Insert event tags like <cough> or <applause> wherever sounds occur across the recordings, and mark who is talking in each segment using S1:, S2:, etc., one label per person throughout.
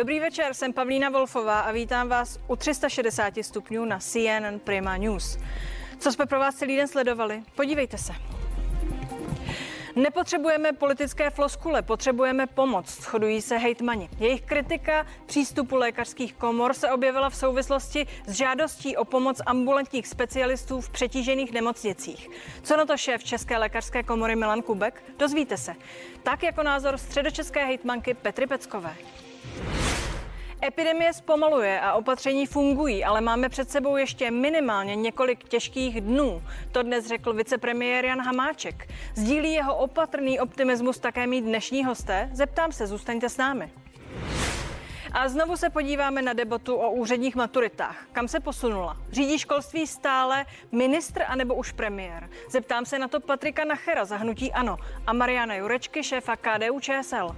S1: Dobrý večer, jsem Pavlína Wolfová a vítám vás u 360 stupňů na CNN Prima News. Co jsme pro vás celý den sledovali? Podívejte se. Nepotřebujeme politické floskule, potřebujeme pomoc, shodují se hejtmani. Jejich kritika přístupu lékařských komor se objevila v souvislosti s žádostí o pomoc ambulantních specialistů v přetížených nemocnicích. Co na to šéf České lékařské komory Milan Kubek? Dozvíte se. Tak jako názor středočeské hejtmanky Petry Peckové. Epidemie zpomaluje a opatření fungují, ale máme před sebou ještě minimálně několik těžkých dnů. To dnes řekl vicepremiér Jan Hamáček. Sdílí jeho opatrný optimismus také mít dnešní hosté? Zeptám se, zůstaňte s námi. A znovu se podíváme na debatu o úředních maturitách. Kam se posunula? Řídí školství stále ministr anebo už premiér? Zeptám se na to Patrika Nachera za hnutí ANO a Mariana Jurečky, šéfa KDU ČSL.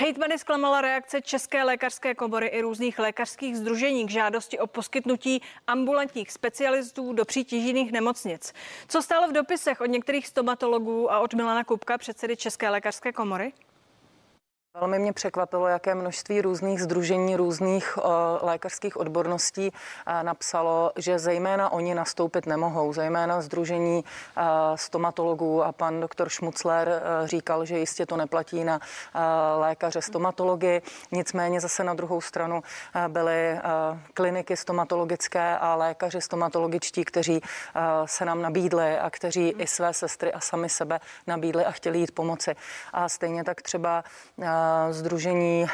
S1: Hejtmany zklamala reakce České lékařské komory i různých lékařských združení k žádosti o poskytnutí ambulantních specialistů do přítěžných nemocnic. Co stálo v dopisech od některých stomatologů a od Milana Kupka, předsedy České lékařské komory?
S2: Velmi mě překvapilo, jaké množství různých združení, různých uh, lékařských odborností uh, napsalo, že zejména oni nastoupit nemohou. Zejména združení uh, stomatologů a pan doktor Šmucler říkal, že jistě to neplatí na lékaře stomatology. Nicméně zase na druhou stranu byly kliniky stomatologické a lékaři stomatologičtí, kteří se nám nabídli a kteří i své sestry a sami sebe nabídli a chtěli jít pomoci. A stejně tak třeba Združení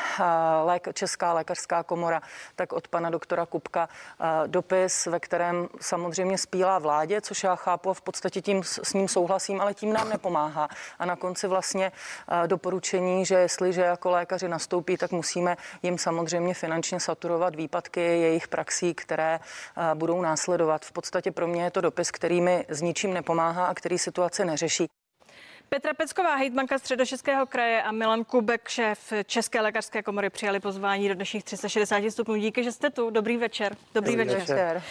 S2: Česká lékařská komora, tak od pana doktora Kupka dopis, ve kterém samozřejmě spílá vládě, což já chápu a v podstatě tím s ním souhlasím, ale tím nám nepomáhá. A na konci vlastně doporučení, že jestliže jako lékaři nastoupí, tak musíme jim samozřejmě finančně saturovat výpadky jejich praxí, které budou následovat. V podstatě pro mě je to dopis, který mi s ničím nepomáhá a který situaci neřeší.
S1: Petra Pecková, hejtmanka středočeského kraje a Milan Kubek, šéf České lékařské komory, přijali pozvání do dnešních 360 stupňů. Díky, že jste tu. Dobrý večer.
S2: Dobrý, Dobrý večer. večer.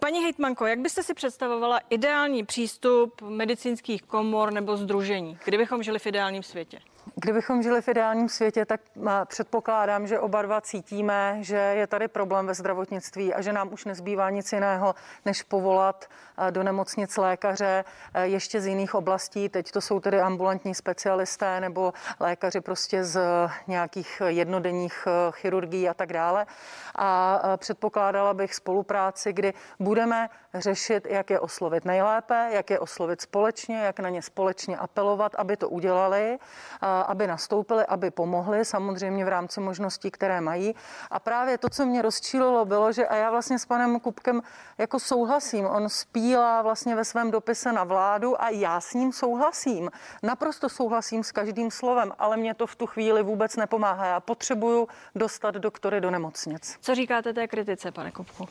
S1: Paní hejtmanko, jak byste si představovala ideální přístup medicínských komor nebo združení, kdybychom žili v ideálním světě?
S2: Kdybychom žili v ideálním světě, tak předpokládám, že oba dva cítíme, že je tady problém ve zdravotnictví a že nám už nezbývá nic jiného, než povolat do nemocnic lékaře ještě z jiných oblastí. Teď to jsou tedy ambulantní specialisté nebo lékaři prostě z nějakých jednodenních chirurgií a tak dále. A předpokládala bych spolupráci, kdy budeme řešit, jak je oslovit nejlépe, jak je oslovit společně, jak na ně společně apelovat, aby to udělali aby nastoupili, aby pomohli, samozřejmě v rámci možností, které mají. A právě to, co mě rozčílilo, bylo, že a já vlastně s panem Kupkem jako souhlasím. On spílá vlastně ve svém dopise na vládu a já s ním souhlasím. Naprosto souhlasím s každým slovem, ale mě to v tu chvíli vůbec nepomáhá. Já potřebuju dostat doktory do nemocnic.
S1: Co říkáte té kritice, pane Kupku?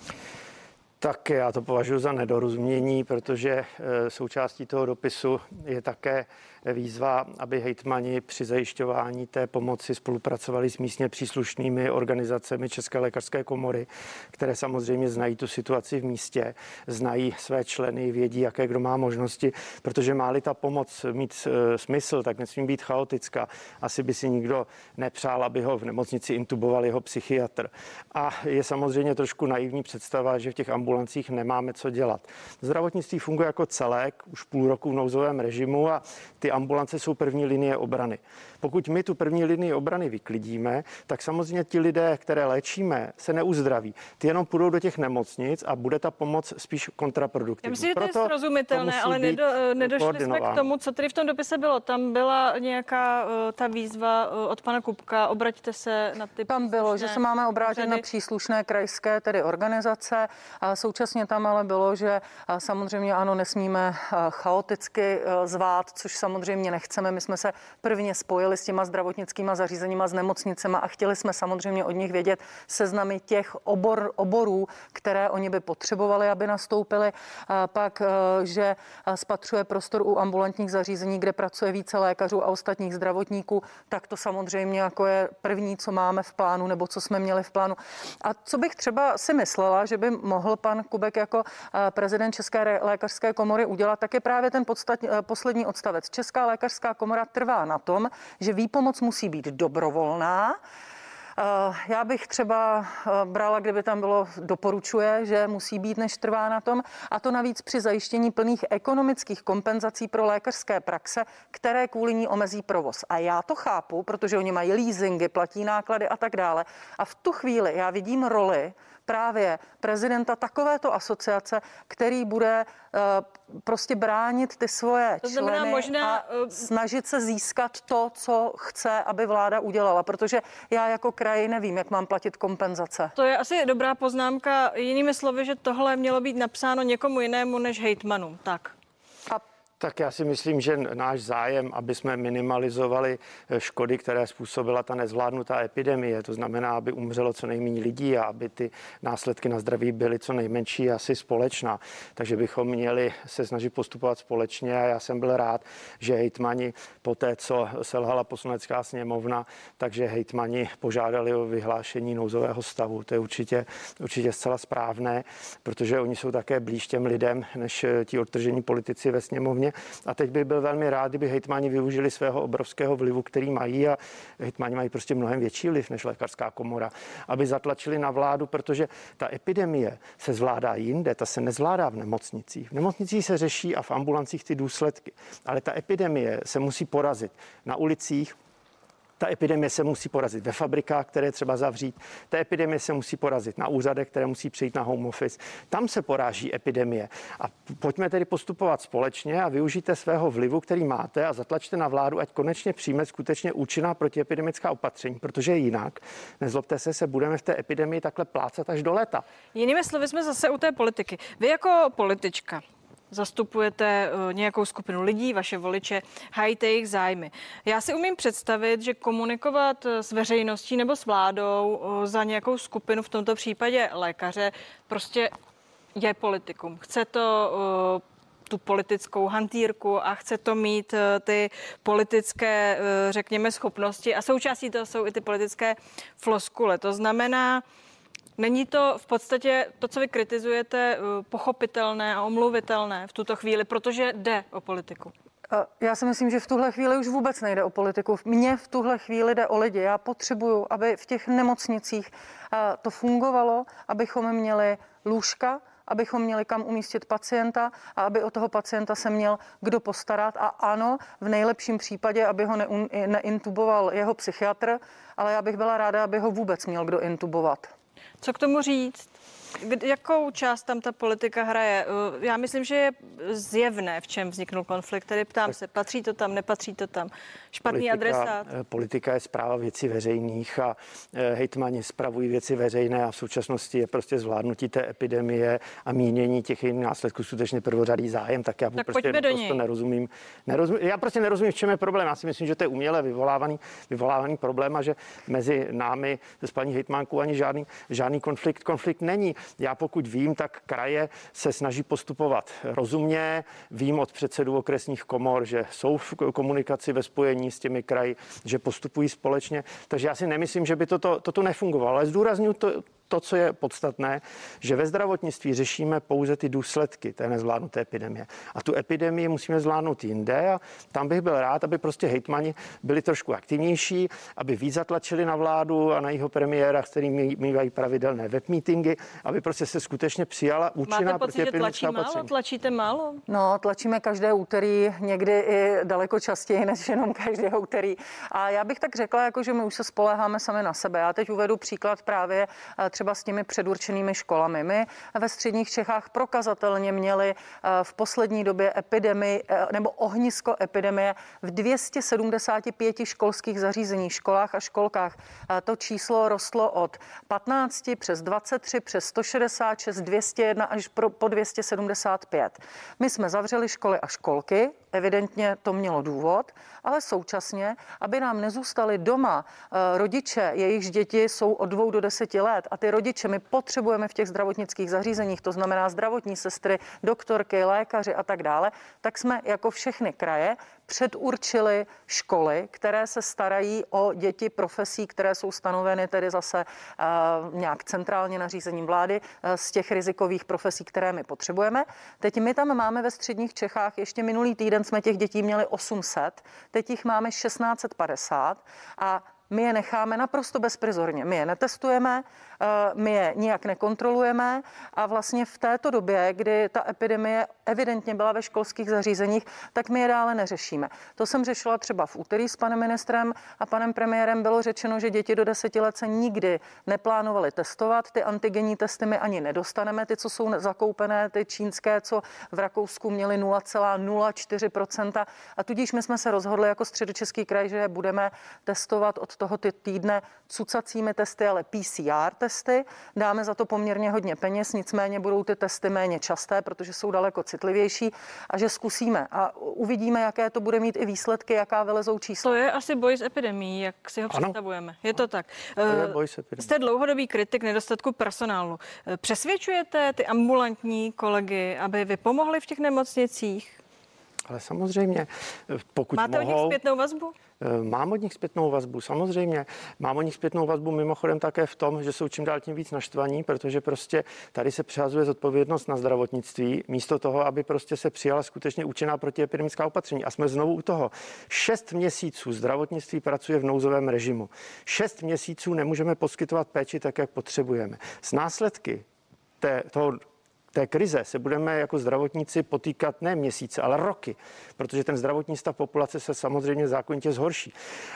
S3: Tak já to považuji za nedorozumění, protože eh, součástí toho dopisu je také výzva, aby hejtmani při zajišťování té pomoci spolupracovali s místně příslušnými organizacemi České lékařské komory, které samozřejmě znají tu situaci v místě, znají své členy, vědí, jaké kdo má možnosti, protože má-li ta pomoc mít eh, smysl, tak nesmí být chaotická. Asi by si nikdo nepřál, aby ho v nemocnici intuboval jeho psychiatr. A je samozřejmě trošku naivní představa, že v těch ambulancích nemáme co dělat. Zdravotnictví funguje jako celek, už půl roku v nouzovém režimu a ty ambulance jsou první linie obrany. Pokud my tu první linii obrany vyklidíme, tak samozřejmě ti lidé, které léčíme, se neuzdraví. Ty jenom půjdou do těch nemocnic a bude ta pomoc spíš kontraproduktivní. Já
S1: myslím, že to je srozumitelné, ale nedo, nedošli jsme k tomu, co tady v tom dopise bylo. Tam byla nějaká uh, ta výzva uh, od pana Kupka, obraťte se na ty
S2: Tam bylo, že se máme obrátit řady. na příslušné krajské tedy organizace. A současně tam ale bylo, že samozřejmě ano, nesmíme chaoticky zvát, což samozřejmě nechceme. My jsme se prvně spojili spojili s těma zdravotnickými zařízeníma, s nemocnicema a chtěli jsme samozřejmě od nich vědět seznamy těch obor, oborů, které oni by potřebovali, aby nastoupili. Pak, e, že spatřuje prostor u ambulantních zařízení, kde pracuje více lékařů a ostatních zdravotníků, tak to samozřejmě jako je první, co máme v plánu nebo co jsme měli v plánu. A co bych třeba si myslela, že by mohl pan Kubek jako prezident České lékařské komory udělat, tak je právě ten podstat, poslední odstavec. Česká lékařská komora trvá na tom, že výpomoc musí být dobrovolná, Eh, já bych třeba eh, brala, kdyby tam bylo doporučuje, že musí být, než trvá na tom, a to navíc při zajištění plných ekonomických kompenzací pro lékařské praxe, které kvůli ní omezí provoz. A já to chápu, protože oni mají leasingy, platí náklady a tak dále. A v tu chvíli já vidím roli právě prezidenta takovéto asociace, který bude uh, prostě bránit ty svoje to znamená členy možná, a eh, snažit se získat to, co chce, aby vláda udělala, protože já jako kraj nevím, jak mám platit kompenzace.
S1: To je asi dobrá poznámka. Jinými slovy, že tohle mělo být napsáno někomu jinému než hejtmanům. Tak.
S3: Tak já si myslím, že náš zájem, aby jsme minimalizovali eh, škody, které způsobila ta nezvládnutá epidemie, to znamená, aby umřelo co nejméně lidí a aby ty následky na zdraví byly co nejmenší, asi společná. Takže bychom měli se snažit postupovat společně a já jsem byl rád, že hejtmani po té, co selhala poslanecká sněmovna, takže hejtmani požádali o vyhlášení nouzového stavu. To je určitě, určitě zcela správné, protože oni jsou také blíž těm lidem, než eh, ti odtržení politici ve sněmovně. A teď bych byl velmi rád, kdyby hejtmani využili svého obrovského vlivu, který mají a hejtmani mají prostě mnohem větší vliv než lékařská komora, aby zatlačili na vládu, protože ta epidemie se zvládá jinde, ta se nezvládá v nemocnicích. V nemocnicích se řeší a v ambulancích ty důsledky, ale ta epidemie se musí porazit na ulicích, ta epidemie se musí porazit ve fabrikách, které třeba zavřít. Ta epidemie se musí porazit na úřadech, které musí přijít na home office. Tam se poráží epidemie. A pojďme tedy postupovat společně a využijte svého vlivu, který máte a zatlačte na vládu, ať konečně přijme skutečně účinná protiepidemická opatření, protože jinak, nezlobte se, se budeme v té epidemii takhle plácat až do léta.
S1: Jinými slovy jsme zase u té politiky. Vy jako politička, zastupujete eh, nějakou skupinu lidí, vaše voliče, hajte jejich zájmy. Já si umím představit, že komunikovat eh, s veřejností nebo s vládou eh, za nějakou skupinu, v tomto případě lékaře, prostě je politikum. Chce to tu politickou hantýrku a chce to mít ty politické, řekněme, schopnosti a součástí toho jsou i ty politické floskule. To znamená, Není to v podstatě to, co vy kritizujete, eh, pochopitelné a omluvitelné v tuto chvíli, protože jde o politiku?
S2: Já si myslím, že v tuhle chvíli už vůbec nejde o politiku. Mně v tuhle chvíli jde o lidi. Já potřebuju, aby v těch nemocnicích to fungovalo, abychom měli lůžka, abychom měli kam umístit pacienta a aby o toho pacienta se měl kdo postarat. A ano, v nejlepším případě, aby ho neintuboval jeho psychiatr, ale já bych byla ráda, aby ho vůbec měl kdo intubovat.
S1: Co k tomu říct? Jakou část tam ta politika hraje? Eh, já myslím, že je zjevné, v čem vzniknul konflikt. Tedy ptám se, patří to tam, nepatří to tam. Špatný politika, adresát?
S3: Eh, politika je zpráva věcí veřejných a eh, hejtmani spravují věci veřejné a v současnosti je prostě zvládnutí té epidemie a mínění těch jiných následků skutečně prvořadý zájem. Tak já tak prostě prostě nerozumím, nerozumím. Já prostě nerozumím, v čem je problém. Já si myslím, že to je uměle vyvolávaný, vyvolávaný problém a že mezi námi s paní hejtmankou ani žádný, žádný konflikt, konflikt není. Já pokud vím, tak kraje se snaží postupovat rozumně. Vím od předsedů okresních komor, že jsou v komunikaci ve spojení s těmi kraji, že postupují společně. Takže já si nemyslím, že by toto, toto nefungovalo. Ale zdůraznuju to, to, co je podstatné, že ve zdravotnictví řešíme pouze ty důsledky té nezvládnuté epidemie. A tu epidemii musíme zvládnout jinde a tam bych byl rád, aby prostě hejtmani byli trošku aktivnější, aby víc zatlačili na vládu a na jeho premiéra, s kterými mývají pravidelné web meetingy, aby prostě se skutečně přijala účinná Máte
S1: pocit, že tlačí málo? Tlačíte málo?
S2: No, tlačíme každé úterý, někdy i daleko častěji než jenom každé úterý. A já bych tak řekla, jako, že my už se spoleháme sami na sebe. Já teď uvedu příklad právě eh, třeba s těmi předurčenými školami. My ve středních Čechách prokazatelně měli eh, v poslední době epidemii eh, nebo ohnisko epidemie v 275 školských zařízeních, školách a školkách. To číslo rostlo od 15 přes 23 přes 166, 201 až po 275. My jsme zavřeli školy a školky, evidentně to mělo důvod, ale současně, aby nám nezůstali doma eh, rodiče, jejichž děti jsou od dvou do deseti let a ty rodiče my potřebujeme v těch zdravotnických zařízeních, to znamená zdravotní sestry, doktorky, lékaři a tak dále, tak jsme jako všechny kraje předurčili školy, které se starají o děti profesí, které jsou stanoveny tedy zase nějak centrálně nařízením vlády z těch rizikových profesí, které my potřebujeme. Teď my tam máme ve středních Čechách, ještě minulý týden jsme těch dětí měli 800, teď jich máme 1650 a my je necháme naprosto bezprizorně. My je netestujeme, Eh, my je nijak nekontrolujeme a vlastně v této době, kdy ta epidemie evidentně byla ve školských zařízeních, tak my je dále neřešíme. To jsem řešila třeba v úterý s panem ministrem a panem premiérem bylo řečeno, že děti do deseti let se nikdy neplánovali testovat. Ty antigenní testy my ani nedostaneme, ty, co jsou zakoupené, ty čínské, co v Rakousku měly 0,04%. A tudíž my jsme se rozhodli jako středočeský kraj, že budeme testovat od toho ty týdne cucacími testy, ale PCR testy. Dáme za to poměrně hodně peněz, nicméně budou ty testy méně časté, protože jsou daleko citlivější a že zkusíme a uvidíme, jaké to bude mít i výsledky, jaká vylezou čísla.
S1: To je asi boj s epidemí, jak si ho ano. představujeme. Je to tak.
S3: To je boj s epidemí.
S1: Jste dlouhodobý kritik nedostatku personálu. Přesvědčujete ty ambulantní kolegy, aby vy pomohli v těch nemocnicích?
S3: Ale samozřejmě, pokud
S1: Máte
S3: mohou...
S1: od nich zpětnou vazbu?
S3: Eh, mám od nich zpětnou vazbu, samozřejmě. Mám od nich zpětnou vazbu mimochodem také v tom, že jsou čím dál tím víc naštvaní, protože prostě tady se přehazuje zodpovědnost na zdravotnictví, místo toho, aby prostě se přijala skutečně účinná protiepidemická opatření. A jsme znovu u toho. Šest měsíců zdravotnictví pracuje v nouzovém režimu. Šest měsíců nemůžeme poskytovat péči tak, jak potřebujeme. Z následky té, toho té krize se budeme jako zdravotníci potýkat ne měsíce, ale roky, protože ten zdravotní stav populace se samozřejmě zákonitě zhorší.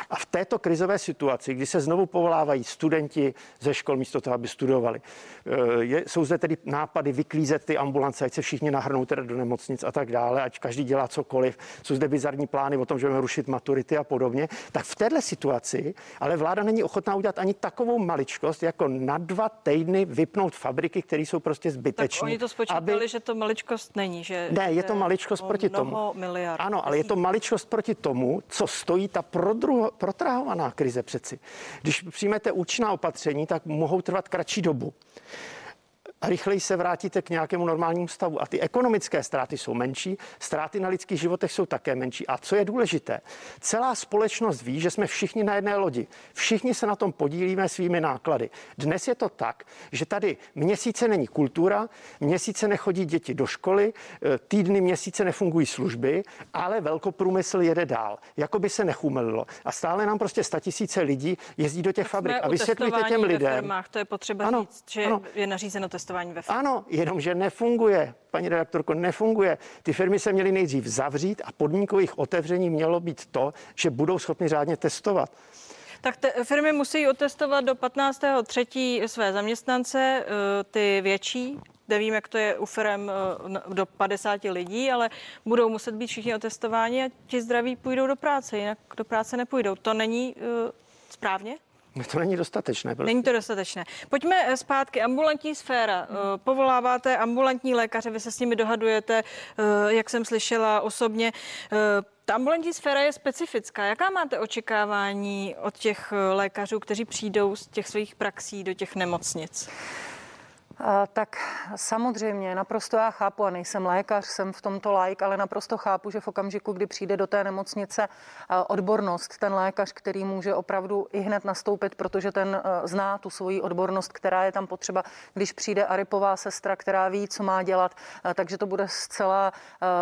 S3: A v této krizové situaci, kdy se znovu povolávají studenti ze škol místo toho, aby studovali, eh, je, jsou zde tedy nápady vyklízet ty ambulance, ať se všichni nahrnou teda do nemocnic a tak dále, ať každý dělá cokoliv. Jsou zde bizarní plány o tom, že budeme rušit maturity a podobně. Tak v této situaci ale vláda není ochotná udělat ani takovou maličkost, jako na dva týdny vypnout fabriky, které jsou prostě zbytečné
S1: to spočítali, aby... že to maličkost není, že
S3: Ne, je to maličkost proti tomu.
S1: Miliard.
S3: Ano, ale je to maličkost proti tomu, co stojí ta prodruho, protrahovaná krize přeci. Když přijmete účinná opatření, tak mohou trvat kratší dobu rychleji se vrátíte k nějakému normálnímu stavu. A ty ekonomické ztráty jsou menší, ztráty na lidských životech jsou také menší. A co je důležité, celá společnost ví, že jsme všichni na jedné lodi. Všichni se na tom podílíme svými náklady. Dnes je to tak, že tady měsíce není kultura, měsíce nechodí děti do školy, e, týdny měsíce nefungují služby, ale velkoprůmysl jede dál. Jako by se nechumelilo. A stále nám prostě statisíce lidí jezdí do těch fabrik. A vysvětlíte těm lidem.
S1: Firmách, to je potřeba ano, říct, že ano. je nařízeno testování testování ve
S3: firmě. Ano, jenomže nefunguje. Paní redaktorko, nefunguje. Ty firmy se měly nejdřív zavřít a podmínkou jejich otevření mělo být to, že budou schopni řádně testovat.
S1: Tak te, firmy musí otestovat do 15.3. své zaměstnance, eh, ty větší, nevím, jak to je u firm eh, do 50 lidí, ale budou muset být všichni otestováni a ti zdraví půjdou do práce, jinak do práce nepůjdou. To není uh, správně?
S3: To není dostatečné.
S1: Prostě. Není to dostatečné. Pojďme eh, zpátky. Ambulantní sféra. Hmm. Povoláváte ambulantní lékaře, vy se s nimi dohadujete, eh, jak jsem slyšela osobně. Ta ambulantní sféra je specifická. Jaká máte očekávání od těch lékařů, kteří přijdou z těch svých praxí do těch nemocnic?
S2: Tak samozřejmě, naprosto já chápu, a nejsem lékař, jsem v tomto like, ale naprosto chápu, že v okamžiku, kdy přijde do té nemocnice odbornost, ten lékař, který může opravdu i hned nastoupit, protože ten zná tu svoji odbornost, která je tam potřeba, když přijde Aripová sestra, která ví, co má dělat, takže to bude zcela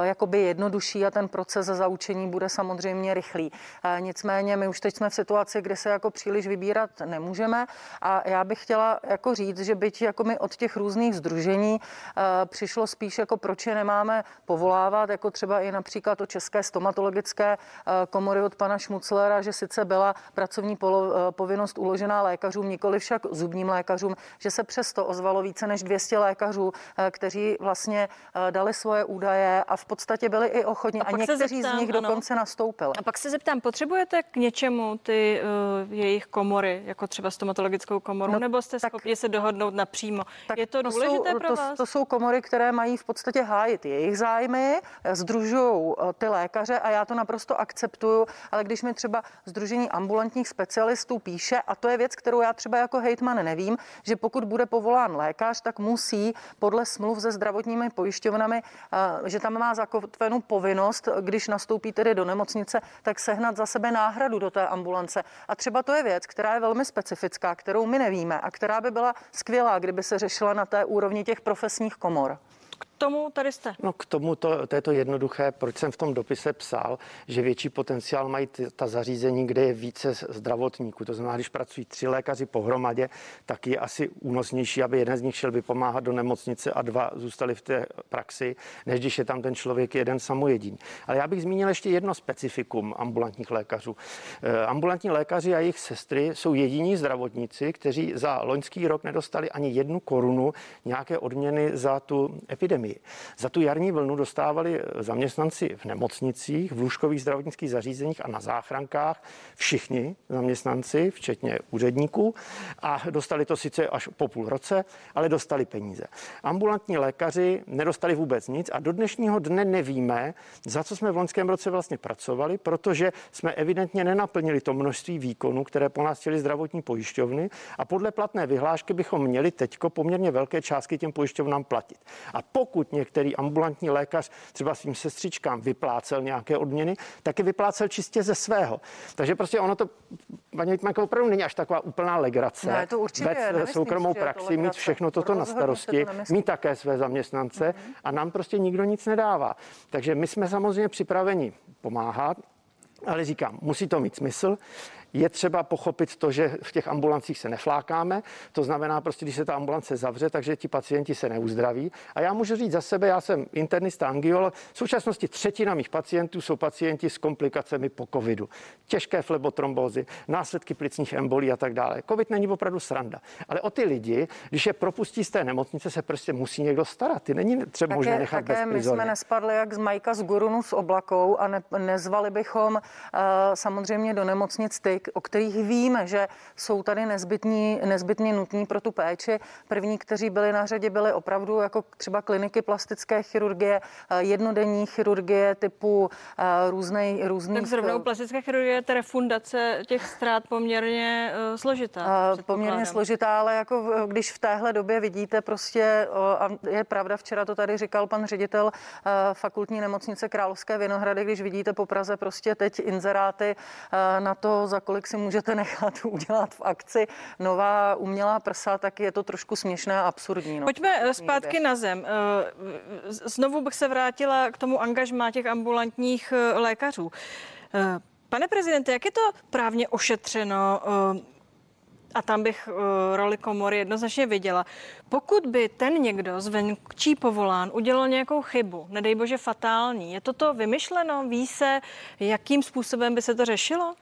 S2: jakoby jednodušší a ten proces zaučení bude samozřejmě rychlý. Nicméně my už teď jsme v situaci, kdy se jako příliš vybírat nemůžeme a já bych chtěla jako říct, že byť jako my od těch těch různých združení eh, přišlo spíš jako proč je nemáme povolávat, jako třeba i například o České stomatologické eh, komory od pana Šmuclera, že sice byla pracovní eh, povinnost uložená lékařům, nikoli však zubním lékařům, že se přesto ozvalo více než 200 lékařů, kteří vlastně dali svoje údaje a v podstatě byli i ochotní a, a někteří zeptám, z nich ano. dokonce nastoupili.
S1: A pak se zeptám, potřebujete k něčemu ty uh, jejich komory, jako třeba stomatologickou komoru, no, nebo jste tak, schopni se dohodnout napřímo? Tak je to, to důležité
S2: jsou,
S1: pro
S2: To, to jsou komory, které mají v podstatě hájit jejich zájmy, združují eh, ty lékaře a já to naprosto akceptuju, ale když mi třeba Združení ambulantních specialistů píše, a to je věc, kterou já třeba jako hejtman nevím, že pokud bude povolán lékař, tak musí podle smluv se zdravotními pojišťovnami, eh, že tam má zakotvenou povinnost, když nastoupí tedy do nemocnice, tak sehnat za sebe náhradu do té ambulance. A třeba to je věc, která je velmi specifická, kterou my nevíme a která by byla skvělá, kdyby se řešila na té úrovni těch profesních komor.
S1: K tomu tady jste.
S3: No k tomu to, to je to jednoduché, proč jsem v tom dopise psal, že větší potenciál mají ty, ta zařízení, kde je více zdravotníků. To znamená, když pracují tři lékaři pohromadě, tak je asi únosnější, aby jeden z nich šel vypomáhat do nemocnice a dva zůstali v té praxi, než když je tam ten člověk jeden samojediný. Ale já bych zmínil ještě jedno specifikum ambulantních lékařů. E, ambulantní lékaři a jejich sestry jsou jediní zdravotníci, kteří za loňský rok nedostali ani jednu korunu nějaké odměny za tu epidemii epidemii. Za tu jarní vlnu dostávali zaměstnanci v nemocnicích, v lůžkových zdravotnických zařízeních a na záchrankách všichni zaměstnanci, včetně úředníků, a dostali to sice až po půl roce, ale dostali peníze. Ambulantní lékaři nedostali vůbec nic a do dnešního dne nevíme, za co jsme v loňském roce vlastně pracovali, protože jsme evidentně nenaplnili to množství výkonů, které po nás chtěli zdravotní pojišťovny a podle platné vyhlášky bychom měli teďko poměrně velké částky těm pojišťovnám platit. A pokud pokud některý ambulantní lékař třeba svým sestřičkám vyplácel nějaké odměny, tak je vyplácel čistě ze svého. Takže prostě ono to, paní Hitmanko, opravdu není až taková úplná legrace.
S2: Ne, to určitě,
S3: Vést
S2: nemyslím,
S3: soukromou praxi, mít všechno toto na starosti, mít také své zaměstnance mm-hmm. a nám prostě nikdo nic nedává. Takže my jsme samozřejmě připraveni pomáhat, ale říkám, musí to mít smysl. Je třeba pochopit to, že v těch ambulancích se neflákáme. To znamená prostě, když se ta ambulance zavře, takže ti pacienti se neuzdraví. A já můžu říct za sebe, já jsem internista angiolog. V současnosti třetina mých pacientů jsou pacienti s komplikacemi po covidu. Těžké flebotrombózy, následky plicních embolí a tak dále. Covid není opravdu sranda. Ale o ty lidi, když je propustí z té nemocnice, se prostě musí někdo starat. Ty není třeba také, možné nechat také bez
S2: my jsme nespadli jak z Majka z Gurunu s oblakou a ne, nezvali bychom uh, samozřejmě do nemocnic ty, o kterých víme, že jsou tady nezbytní, nezbytně nutní pro tu péči. První, kteří byli na řadě, byli opravdu jako třeba kliniky plastické chirurgie, eh, jednodenní chirurgie typu eh, různej, různých...
S1: Tak zrovna u plastické chirurgie je ta refundace těch ztrát poměrně složitá.
S2: Poměrně složitá, ale jako když v téhle době vidíte prostě, a je pravda, včera to tady říkal pan ředitel fakultní nemocnice Královské Vinohrady, když vidíte po Praze prostě teď inzeráty na to, za kolik si můžete nechat <laughs> udělat v akci nová umělá prsa, tak je to trošku směšné a absurdní. No.
S1: Pojďme eh, zpátky na zem. Eh, znovu bych se vrátila k tomu angažmá těch ambulantních eh, lékařů. Pane prezidente, jak je to právně ošetřeno? a tam bych roli komory jednoznačně viděla. Pokud by ten někdo zvenčí povolán udělal nějakou chybu, nedej bože fatální, je toto vymyšleno? Ví se, jakým způsobem by se to řešilo?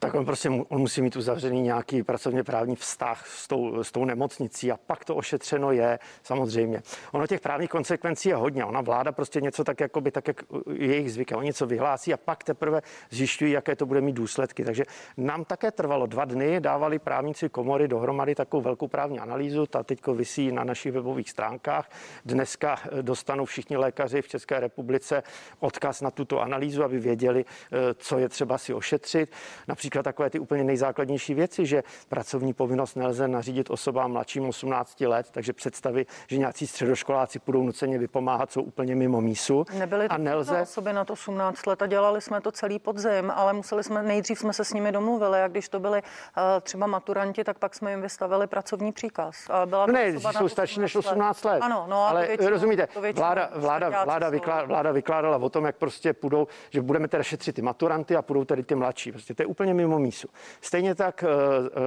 S3: Tak on prostě on musí mít uzavřený nějaký pracovně právní vztah s tou, s tou nemocnicí a pak to ošetřeno je samozřejmě. Ono těch právních konsekvencí je hodně. Ona vláda prostě něco tak, jako by, tak jak jejich zvykem. Oni něco vyhlásí a pak teprve zjišťují, jaké to bude mít důsledky. Takže nám také trvalo dva dny, dávali právníci komory dohromady takovou velkou právní analýzu. Ta teďko vysí na našich webových stránkách. Dneska eh, dostanou všichni lékaři v České republice odkaz na tuto analýzu, aby věděli, eh, co je třeba si ošetřit. Například například takové ty úplně nejzákladnější věci, že pracovní povinnost nelze nařídit osobám mladším 18 let, takže představy, že nějací středoškoláci budou nuceně vypomáhat, jsou úplně mimo mísu.
S2: Nebyly a nelze osoby na 18 let a dělali jsme to celý podzim, ale museli jsme, nejdřív jsme se s nimi domluvili a když to byli uh, třeba maturanti, tak pak jsme jim vystavili pracovní příkaz.
S3: A byla to ne, jsou starší než 18 let.
S2: Ano, no,
S3: ale většinou, rozumíte, vláda, vláda, vláda, vykládala, vláda vykládala o tom, jak prostě půjdou, že budeme teda šetřit ty maturanty a půjdou tedy ty mladší. Prostě to je úplně mimo mísu. Stejně tak eh,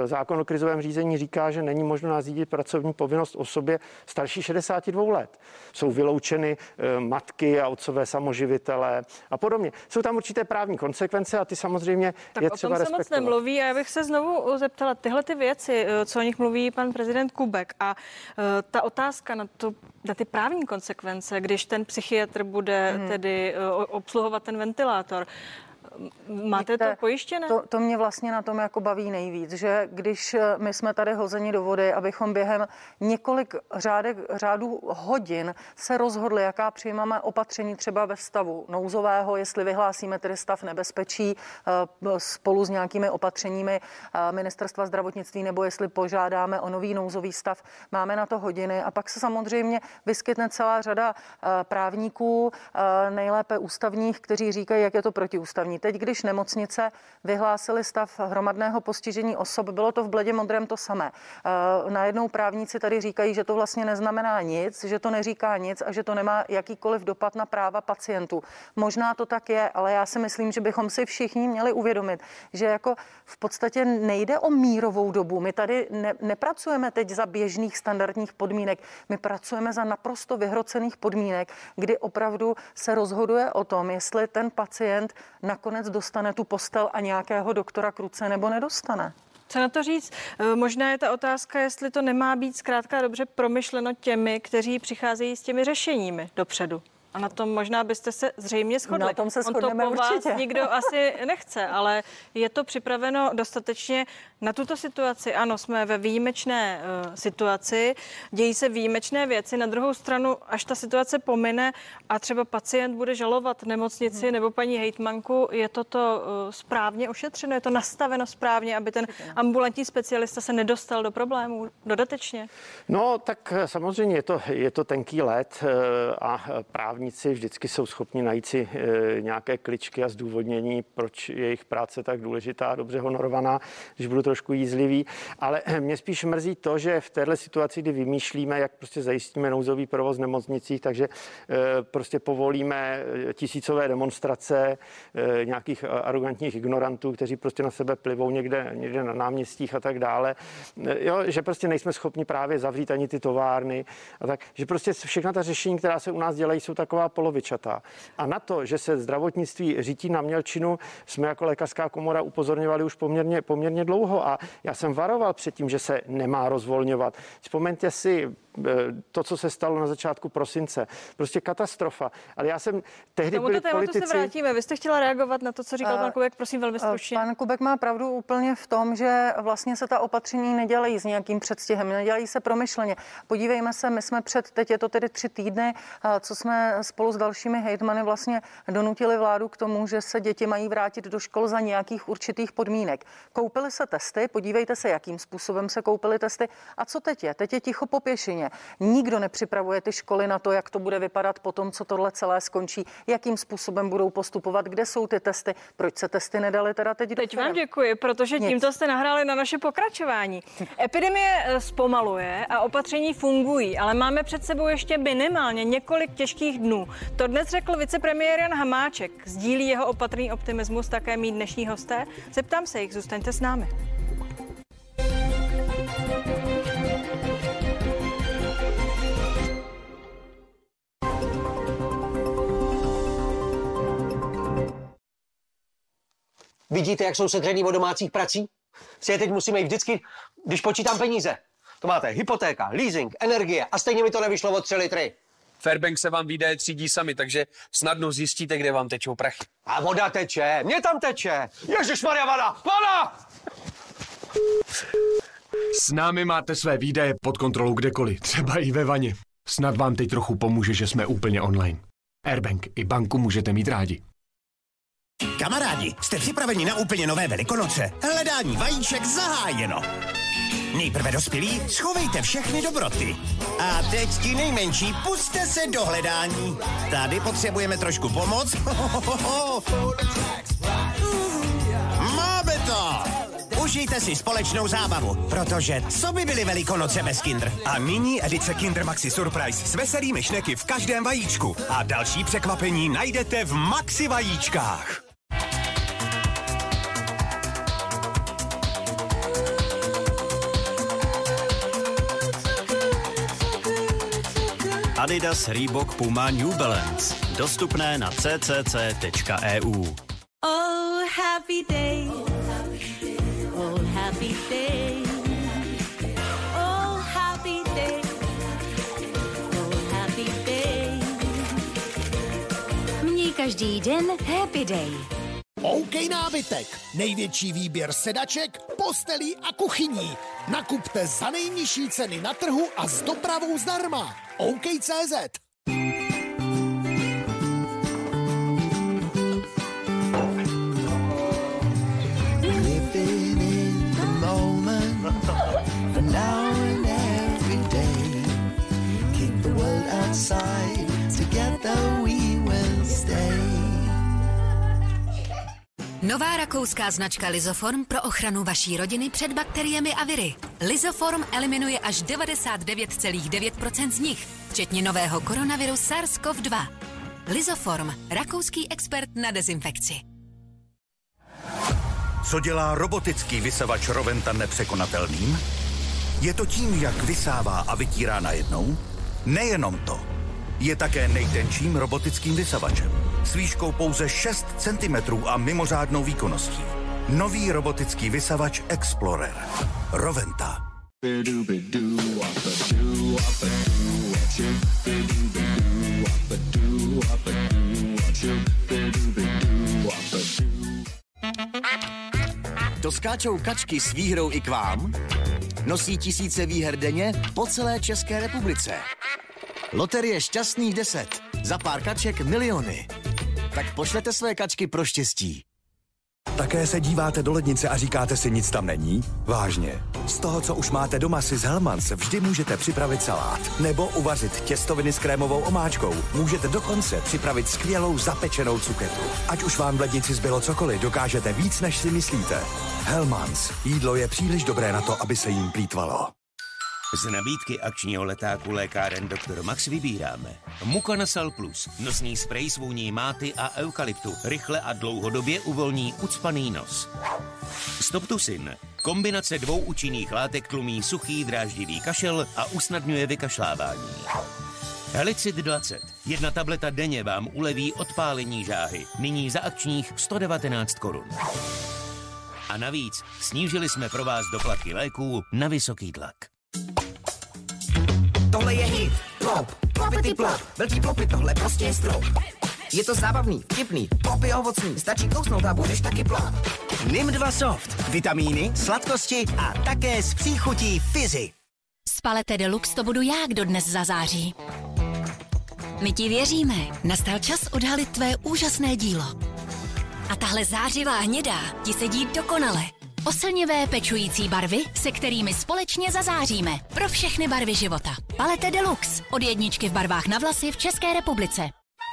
S3: eh, zákon o krizovém řízení říká, že není možno nařídit pracovní povinnost osobě starší 62 let. Jsou vyloučeny eh, matky a otcové samoživitelé a podobně. Jsou tam určité právní konsekvence a ty samozřejmě
S1: tak
S3: je třeba
S1: respektovat. Tak o tom se moc nemluví a já bych se znovu zeptala tyhle ty věci, co o nich mluví pan prezident Kubek a ta otázka na, to, na ty právní konsekvence, když ten psychiatr bude hmm. tedy obsluhovat ten ventilátor. Máte to pojištěné?
S2: To, to mě vlastně na tom jako baví nejvíc, že když eh, my jsme tady hozeni do vody, abychom během několik řádek, řádů hodin se rozhodli, jaká přijmeme opatření třeba ve stavu nouzového, jestli vyhlásíme tedy stav nebezpečí eh, spolu s nějakými opatřeními eh, ministerstva zdravotnictví, nebo jestli požádáme o nový nouzový stav. Máme na to hodiny a pak se samozřejmě vyskytne celá řada právníků, nejlépe ústavních, kteří říkají, jak je to protiústavní. Teď, když nemocnice vyhlásili stav hromadného postižení osob, bylo to v bledě modrém to samé. Eh, najednou právníci tady říkají, že to vlastně neznamená nic, že to neříká nic a že to nemá jakýkoliv dopad na práva pacientů. Možná to tak je, ale já si myslím, že bychom si všichni měli uvědomit, že jako v podstatě nejde o mírovou dobu. My tady ne, nepracujeme teď za běžných standardních podmínek. My pracujeme za naprosto vyhrocených podmínek, kdy opravdu se rozhoduje o tom, jestli ten pacient nakonec dostane tu postel a nějakého doktora kruce nebo nedostane.
S1: Co na to říct? Eh, možná je ta otázka, jestli to nemá být zkrátka dobře promyšleno těmi, kteří přicházejí s těmi řešeními dopředu. A na tom možná byste se zřejmě shodli.
S2: Na tom se shodneme
S1: On to po
S2: určitě.
S1: vás nikdo asi nechce, ale je to připraveno dostatečně na tuto situaci. Ano, jsme ve výjimečné uh, situaci, dějí se výjimečné věci. Na druhou stranu, až ta situace pomine a třeba pacient bude žalovat nemocnici hmm. nebo paní hejtmanku, je toto uh, správně ošetřeno, je to nastaveno správně, aby ten ambulantní specialista se nedostal do problémů dodatečně?
S3: No, tak eh, samozřejmě je to, je to tenký let a právě právníci vždycky jsou schopni najít si eh, nějaké kličky a zdůvodnění, proč je jejich práce tak důležitá dobře honorovaná, když budu trošku jízlivý. Ale eh, mě spíš mrzí to, že v této situaci, kdy vymýšlíme, jak prostě zajistíme nouzový provoz v nemocnicích, takže eh, prostě povolíme tisícové demonstrace nějakých arrogantních ignorantů, kteří prostě na sebe plivou někde, někde na náměstích a tak dále. Jo, že prostě nejsme schopni právě zavřít ani ty továrny a tak, že prostě všechna ta řešení, která se u nás dělají, jsou tak taková polovičatá. A na to, že se zdravotnictví řídí na mělčinu, jsme jako lékařská komora upozorňovali už poměrně, poměrně dlouho a já jsem varoval před tím, že se nemá rozvolňovat. Vzpomeňte si to, co se stalo na začátku prosince. Prostě katastrofa. Ale já jsem tehdy byl politici...
S1: se vrátíme. Vy jste chtěla reagovat na to, co říkal pan Kubek, prosím velmi stručně.
S2: Pan Kubek má pravdu úplně v tom, že vlastně se ta opatření nedělají s nějakým předstihem, nedělají se promyšleně. Podívejme se, my jsme před, teď je to tedy tři týdny, co jsme spolu s dalšími hejtmany vlastně donutili vládu k tomu, že se děti mají vrátit do škol za nějakých určitých podmínek. Koupily se testy, podívejte se, jakým způsobem se koupily testy. A co teď je? Teď je ticho po pěšině špatně. Nikdo nepřipravuje ty školy na to, jak to bude vypadat po tom, co tohle celé skončí, jakým způsobem budou postupovat, kde jsou ty testy, proč se testy nedali teda teď.
S1: Teď vám děkuji, protože Nic. tímto jste nahráli na naše pokračování. Epidemie eh, zpomaluje a opatření fungují, ale máme před sebou ještě minimálně několik těžkých dnů. To dnes řekl vicepremiér Jan Hamáček. Sdílí jeho opatrný optimismus také mít dnešní hosté? Zeptám se jich, zůstaňte s námi.
S4: Vidíte, jak jsou sedřený o domácích prací? Si je teď musíme jít vždycky, když počítám peníze. To máte hypotéka, leasing, energie a stejně mi to nevyšlo o tři litry.
S5: Fairbank se vám výdaje třídí sami, takže snadno zjistíte, kde vám tečou prachy.
S4: A voda teče, mě tam teče. Ježíš Maria, voda, voda!
S6: S námi máte své výdaje pod kontrolou kdekoliv, třeba i ve vaně. Snad vám teď trochu pomůže, že jsme úplně online. Airbank i banku můžete mít rádi.
S7: Kamarádi, jste připraveni na úplně nové velikonoce? Hledání vajíček zahájeno. Nejprve dospělí, schovejte všechny dobroty. A teď ti nejmenší, puste se do hledání. Tady potřebujeme trošku pomoc. <laughs> Máme to! Užijte si společnou zábavu, protože co by byly velikonoce bez Kinder?
S8: A nyní edice Kinder Maxi Surprise s veselými šneky v každém vajíčku. A další překvapení najdete v Maxi vajíčkách.
S9: Adidas, Reebok, Puma, New Balance. Dostupné na ccc.eu. Oh, happy day. Oh, happy day. Oh, happy day. Oh, happy day. Měj každý den happy day.
S10: OK Nábytek. Největší výběr sedaček, postelí a kuchyní. Nakupte za nejnižší ceny na trhu a s dopravou zdarma. OK.cz
S11: Living <laughs> together
S12: Nová rakouská značka Lizoform pro ochranu vaší rodiny před bakteriemi a viry. Lizoform eliminuje až 99,9% z nich, včetně nového koronaviru SARS-CoV-2. Lizoform, rakouský expert na dezinfekci.
S13: Co dělá robotický vysavač Roventa nepřekonatelným? Je to tím, jak vysává a vytírá najednou? Nejenom to. Je také nejtenčím robotickým vysavačem. S výškou pouze 6 cm a mimořádnou výkonností. Nový robotický vysavač Explorer. Roventa.
S14: To skáčou kačky s výhrou i k vám? Nosí tisíce výher denně po celé České republice. Loterie šťastných 10. Za pár kaček miliony. Tak pošlete své kačky pro štěstí.
S6: Také se díváte do lednice a říkáte si, nic tam není? Vážně. Z toho, co už máte doma si z Hellmans, vždy můžete připravit salát. Nebo uvařit těstoviny s krémovou omáčkou. Můžete dokonce připravit skvělou zapečenou cuketu. Ať už vám v lednici zbylo cokoliv, dokážete víc, než si myslíte. Hellmans. Jídlo je příliš dobré na to, aby se jim plítvalo.
S15: Z nabídky akčního letáku lékáren Dr. Max vybíráme. Mukanasal Plus, nosní sprej s vůní máty a eukalyptu, rychle a dlouhodobě uvolní ucpaný nos. Stoptusin, kombinace dvou účinných látek tlumí suchý dráždivý kašel a usnadňuje vykašlávání. Helicid 20. Jedna tableta denně vám uleví odpálení žáhy. Nyní za akčních 119 korun. A navíc snížili jsme pro vás doplatky léků na vysoký tlak.
S16: Tohle je hit, plop, plopity plop, velký plopy, tohle prostě je strop. Je to zábavný, vtipný, plop je ovocný, stačí kousnout a budeš taky plop.
S14: NIM2 Soft. Vitamíny, sladkosti a také s příchutí fizy.
S12: S Palete Deluxe to budu já, kdo dnes zazáří. My ti věříme. Nastal čas odhalit tvé úžasné dílo. A tahle zářivá hnědá ti sedí dokonale. Oslnivé pečující barvy, se kterými společně zazáříme. Pro všechny barvy života. Palete Deluxe. Od jedničky v barvách na vlasy v České republice.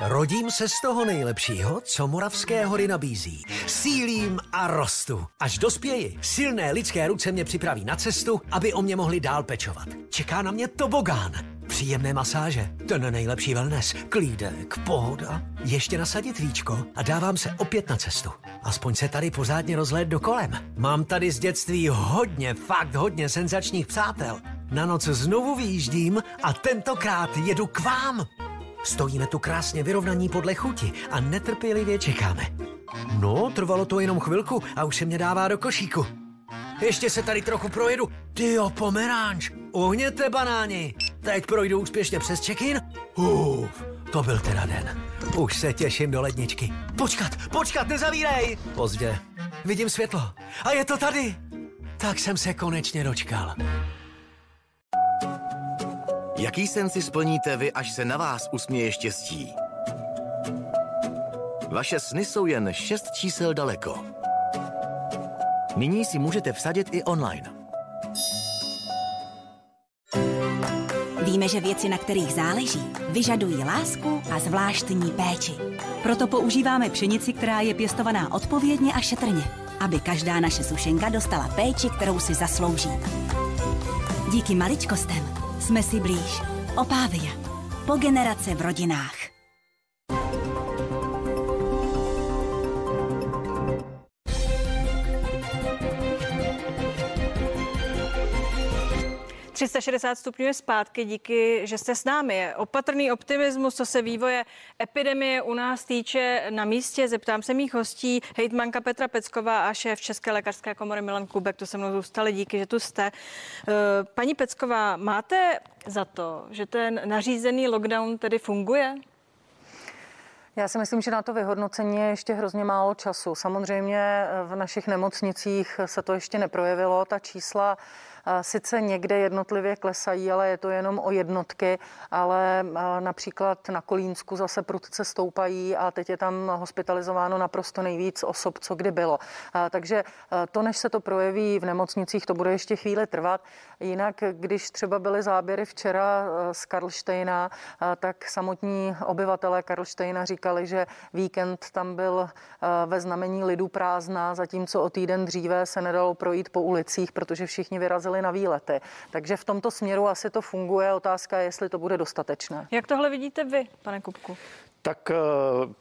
S17: Rodím se z toho nejlepšího, co Moravské hory nabízí. Sílím a rostu. Až dospěji, silné lidské ruce mě připraví na cestu, aby o mě mohli dál pečovat. Čeká na mě tobogán. Příjemné masáže, ten nejlepší wellness, klídek, pohoda. Ještě nasadit víčko a dávám se opět na cestu. Aspoň se tady pořádně rozhled dokolem. Mám tady z dětství hodně, fakt hodně senzačních přátel. Na noc znovu vyjíždím a tentokrát jedu k vám. Stojíme tu krásně vyrovnaní podle chuti a netrpělivě čekáme. No, trvalo to jenom chvilku a už se mě dává do košíku. Ještě se tady trochu projedu. Ty jo, pomeranč. Uhněte banáni. Teď projdu úspěšně přes check-in. Uf, to byl teda den. Už se těším do ledničky. Počkat, počkat, nezavírej. Pozdě. Vidím světlo. A je to tady. Tak jsem se konečně dočkal.
S14: Jaký sen si splníte vy, až se na vás usměje štěstí? Vaše sny jsou jen šest čísel daleko. Nyní si můžete vsadit i online.
S18: Víme, že věci, na kterých záleží, vyžadují lásku a zvláštní péči. Proto používáme pšenici, která je pěstovaná odpovědně a šetrně, aby každá naše sušenka dostala péči, kterou si zaslouží. Díky maličkostem jsme si blíž. Opávia. Po generace v rodinách.
S1: ...360 stupňů je zpátky díky, že jste s námi. Opatrný optimismus, co se vývoje epidemie u nás týče na místě. Zeptám se mých hostí, hejtmanka Petra Pecková a šéf České lékařské komory Milan Kubek, to se mnou zůstali, díky, že tu jste. Eh, paní Pecková, máte za to, že ten nařízený lockdown tedy funguje?
S2: Já si myslím, že na to vyhodnocení je ještě hrozně málo času. Samozřejmě eh, v našich nemocnicích se to ještě neprojevilo. Ta čísla eh, sice někde jednotlivě klesají, ale je to jenom o jednotky, ale eh, například na Kolínsku zase prudce stoupají a teď je tam hospitalizováno naprosto nejvíc osob, co kdy bylo. Takže to, než se to projeví v nemocnicích, to bude ještě chvíli trvat. Jinak, když třeba byly záběry včera z Karlštejna, tak samotní obyvatelé Karlštejna říkali, že víkend tam byl ve znamení lidu prázdná, zatímco o týden dříve se nedalo projít po ulicích, protože všichni vyrazili na výlety. Takže v tomto směru asi to funguje. Otázka je, jestli to bude dostatečné.
S1: Jak tohle vidíte vy, pane Kupku?
S3: Tak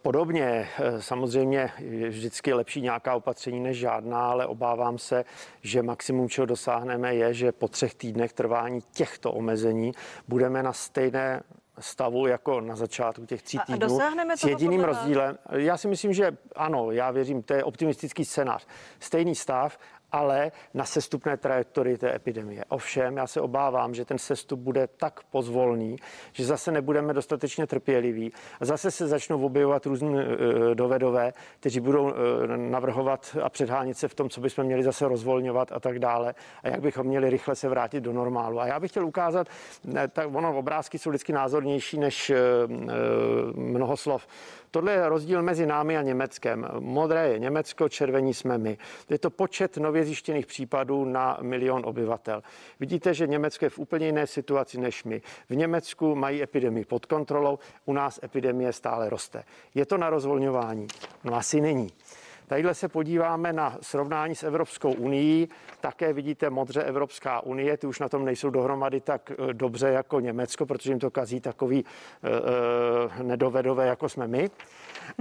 S3: podobně. Samozřejmě je vždycky lepší nějaká opatření než žádná, ale obávám se, že maximum, čeho dosáhneme, je, že po třech týdnech trvání těchto omezení budeme na stejné stavu jako na začátku těch tří týdnů.
S1: A dosáhneme
S3: s jediným rozdílem. Já si myslím, že ano, já věřím, to je optimistický scénář. Stejný stav ale na sestupné trajektorii té epidemie. Ovšem, já se obávám, že ten sestup bude tak pozvolný, že zase nebudeme dostatečně trpěliví a zase se začnou objevovat různí e, dovedové, kteří budou e, navrhovat a předhánět se v tom, co bychom měli zase rozvolňovat a tak dále a jak bychom měli rychle se vrátit do normálu. A já bych chtěl ukázat, tak ono obrázky jsou vždycky názornější než e, mnoho slov. Tohle je rozdíl mezi námi a Německem. Modré je Německo, červení jsme my. Je to počet nově zjištěných případů na milion obyvatel. Vidíte, že Německo je v úplně jiné situaci než my. V Německu mají epidemii pod kontrolou, u nás epidemie stále roste. Je to na rozvolňování? No asi není. Tadyhle se podíváme na srovnání s Evropskou unii. Také vidíte modře Evropská unie, ty už na tom nejsou dohromady tak eh, dobře jako Německo, protože jim to kazí takový uh, nedovedové, jako jsme my.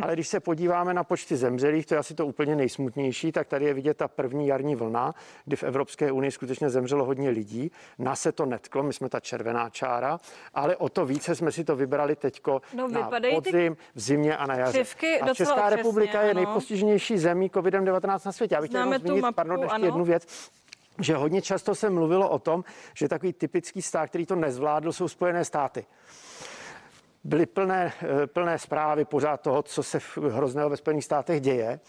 S3: Ale když se podíváme na počty zemřelých, to je asi to úplně nejsmutnější, tak tady je vidět ta první jarní vlna, kdy v Evropské unii skutečně zemřelo hodně lidí. Nás se to netklo, my jsme ta červená čára, ale o to více jsme si to vybrali teďko
S1: no,
S3: na podzim, v zimě a na jaře. A Česká republika je nejpostižnější zemí COVID-19 na světě. Já bych chtěl jenom zmínit, mapu, pardon, ještě ano. jednu věc že hodně často se mluvilo o tom, že takový typický stát, který to nezvládl, jsou Spojené státy byly plné, eh, plné zprávy pořád toho, co se hrozného ve Spojených státech děje,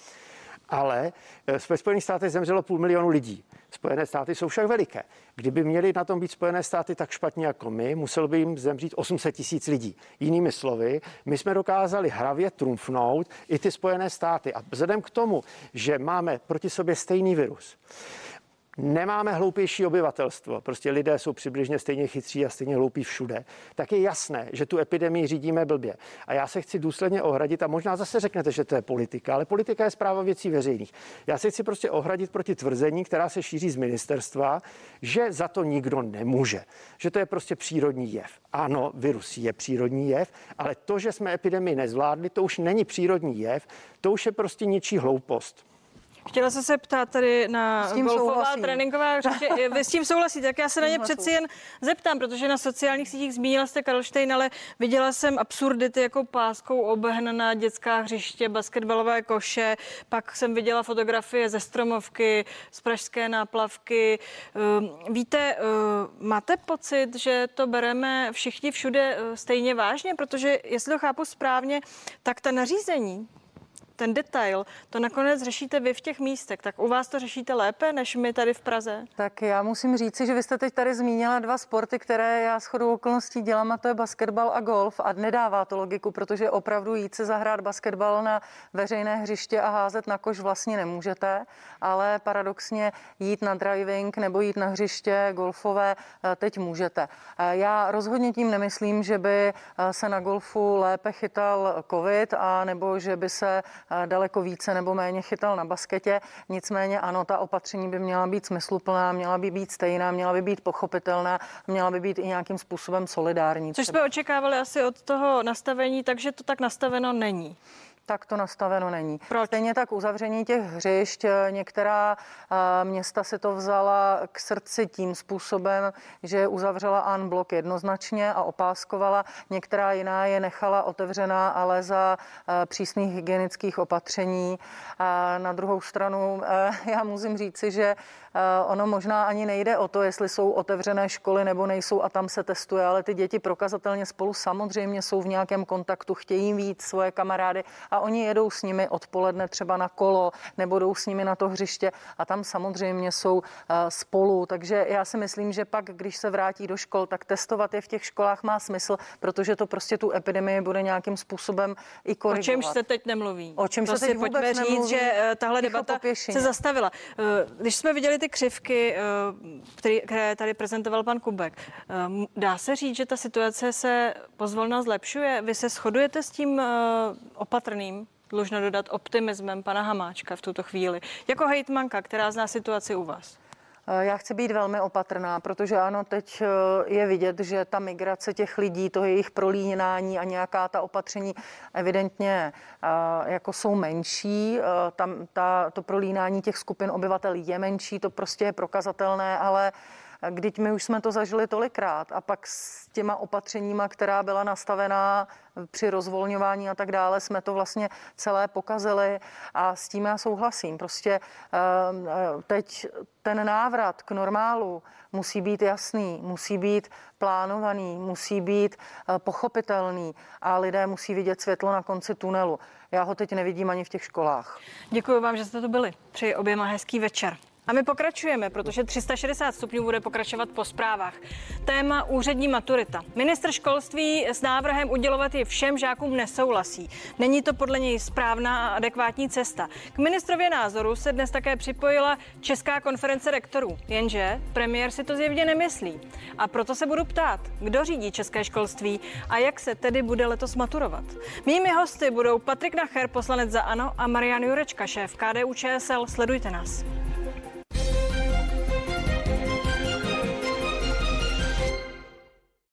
S3: ale eh, ve Spojených státech zemřelo půl milionu lidí. Spojené státy jsou však veliké. Kdyby měli na tom být Spojené státy tak špatně jako my, muselo by jim zemřít 800 tisíc lidí. Jinými slovy, my jsme dokázali hravě trumfnout i ty Spojené státy. A vzhledem k tomu, že máme proti sobě stejný virus, nemáme hloupější obyvatelstvo, prostě lidé jsou přibližně stejně chytří a stejně hloupí všude, tak je jasné, že tu epidemii řídíme blbě. A já se chci důsledně ohradit, a možná zase řeknete, že to je politika, ale politika je zpráva věcí veřejných. Já se chci prostě ohradit proti tvrzení, která se šíří z ministerstva, že za to nikdo nemůže, že to je prostě přírodní jev. Ano, virus je přírodní jev, ale to, že jsme epidemii nezvládli, to už není přírodní jev, to už je prostě něčí hloupost.
S1: Chtěla jsem se ptát tady na golfová tréninková <laughs> hřiště. Vy s tím souhlasíte, tak já se na ně přeci jen zeptám, protože na sociálních sítích zmínila jste Karlštejn, ale viděla jsem absurdity jako páskou obehnaná dětská hřiště, basketbalové koše, pak jsem viděla fotografie ze Stromovky, z Pražské náplavky. Ehm, víte, ehm, máte pocit, že to bereme všichni všude ehm, stejně vážně, protože jestli to chápu správně, tak ta nařízení, ten detail, to nakonec řešíte vy v těch místech. Tak u vás to řešíte lépe než my tady v Praze?
S2: Tak já musím říci, že vy jste teď tady zmínila dva sporty, které já shodou okolností dělám, a to je basketbal a golf. A nedává to logiku, protože opravdu jít se zahrát basketbal na veřejné hřiště a házet na koš vlastně nemůžete, ale paradoxně jít na driving nebo jít na hřiště golfové eh, teď můžete. Eh, já rozhodně tím nemyslím, že by eh, se na golfu lépe chytal covid a nebo že by se daleko více nebo méně chytal na basketě. Nicméně ano, ta opatření by měla být smysluplná, měla by být stejná, měla by být pochopitelná, měla by být i nějakým způsobem solidární.
S1: Což třeba. jsme očekávali asi od toho nastavení, takže to tak nastaveno není.
S2: Tak to nastaveno není. Proč? Stejně tak uzavření těch hřišť, eh, některá eh, města si to vzala k srdci tím způsobem, že uzavřela an blok jednoznačně a opáskovala, některá jiná je nechala otevřená, ale za eh, přísných hygienických opatření. A na druhou stranu já musím říci, že ono možná ani nejde o to, jestli jsou otevřené školy nebo nejsou a tam se testuje, ale ty děti prokazatelně spolu samozřejmě jsou v nějakém kontaktu, chtějí víc svoje kamarády a oni jedou s nimi odpoledne třeba na kolo nebo jdou s nimi na to hřiště a tam samozřejmě jsou eh, spolu. Takže já si myslím, že pak, když se vrátí do škol, tak testovat je v těch školách má smysl, protože to prostě tu epidemii bude nějakým způsobem i korigovat.
S1: O čemž se teď nemluví.
S2: O čem
S1: to
S2: se teď vůbec
S1: pojďme říct,
S2: nemluví.
S1: že eh, tahle debata se zastavila. Eh, Když jsme viděli ty křivky, který, které tady prezentoval pan Kubek, dá se říct, že ta situace se pozvolna zlepšuje? Vy se shodujete s tím opatrným dlužno dodat optimismem pana Hamáčka v tuto chvíli. Jako hejtmanka, která zná situaci u vás.
S2: Eh, Já chci být velmi opatrná, protože ano, teď eh, je vidět, že ta migrace těch lidí, to jejich prolínání a nějaká ta opatření evidentně eh, jako jsou menší. Tam ta, to prolínání těch skupin obyvatel je menší, to prostě je prokazatelné, ale Když my už jsme to zažili tolikrát a pak s těma opatřeníma, která byla nastavená při rozvolňování a tak dále, jsme to vlastně celé pokazili a s tím já souhlasím. Prostě teď ten návrat k normálu musí být jasný, musí být plánovaný, musí být pochopitelný a lidé musí vidět světlo na konci tunelu. Já ho teď nevidím ani v těch školách.
S1: Děkuji vám, že jste tu byli. Přeji oběma hezký večer. A my pokračujeme, protože 360 stupňů bude pokračovat po zprávách. Téma úřední maturita. Ministr školství s návrhem udělovat ji všem žákům nesouhlasí. Není to podle něj správná a adekvátní cesta. K ministrově názoru se dnes také připojila Česká konference rektorů. Jenže premiér si to zjevně nemyslí. A proto se budu ptát, kdo řídí české školství a jak se tedy bude letos maturovat. Mými hosty budou Patrik Nacher, poslanec za ANO a Marian Jurečka, šéf KDU ČSL. Sledujte nás.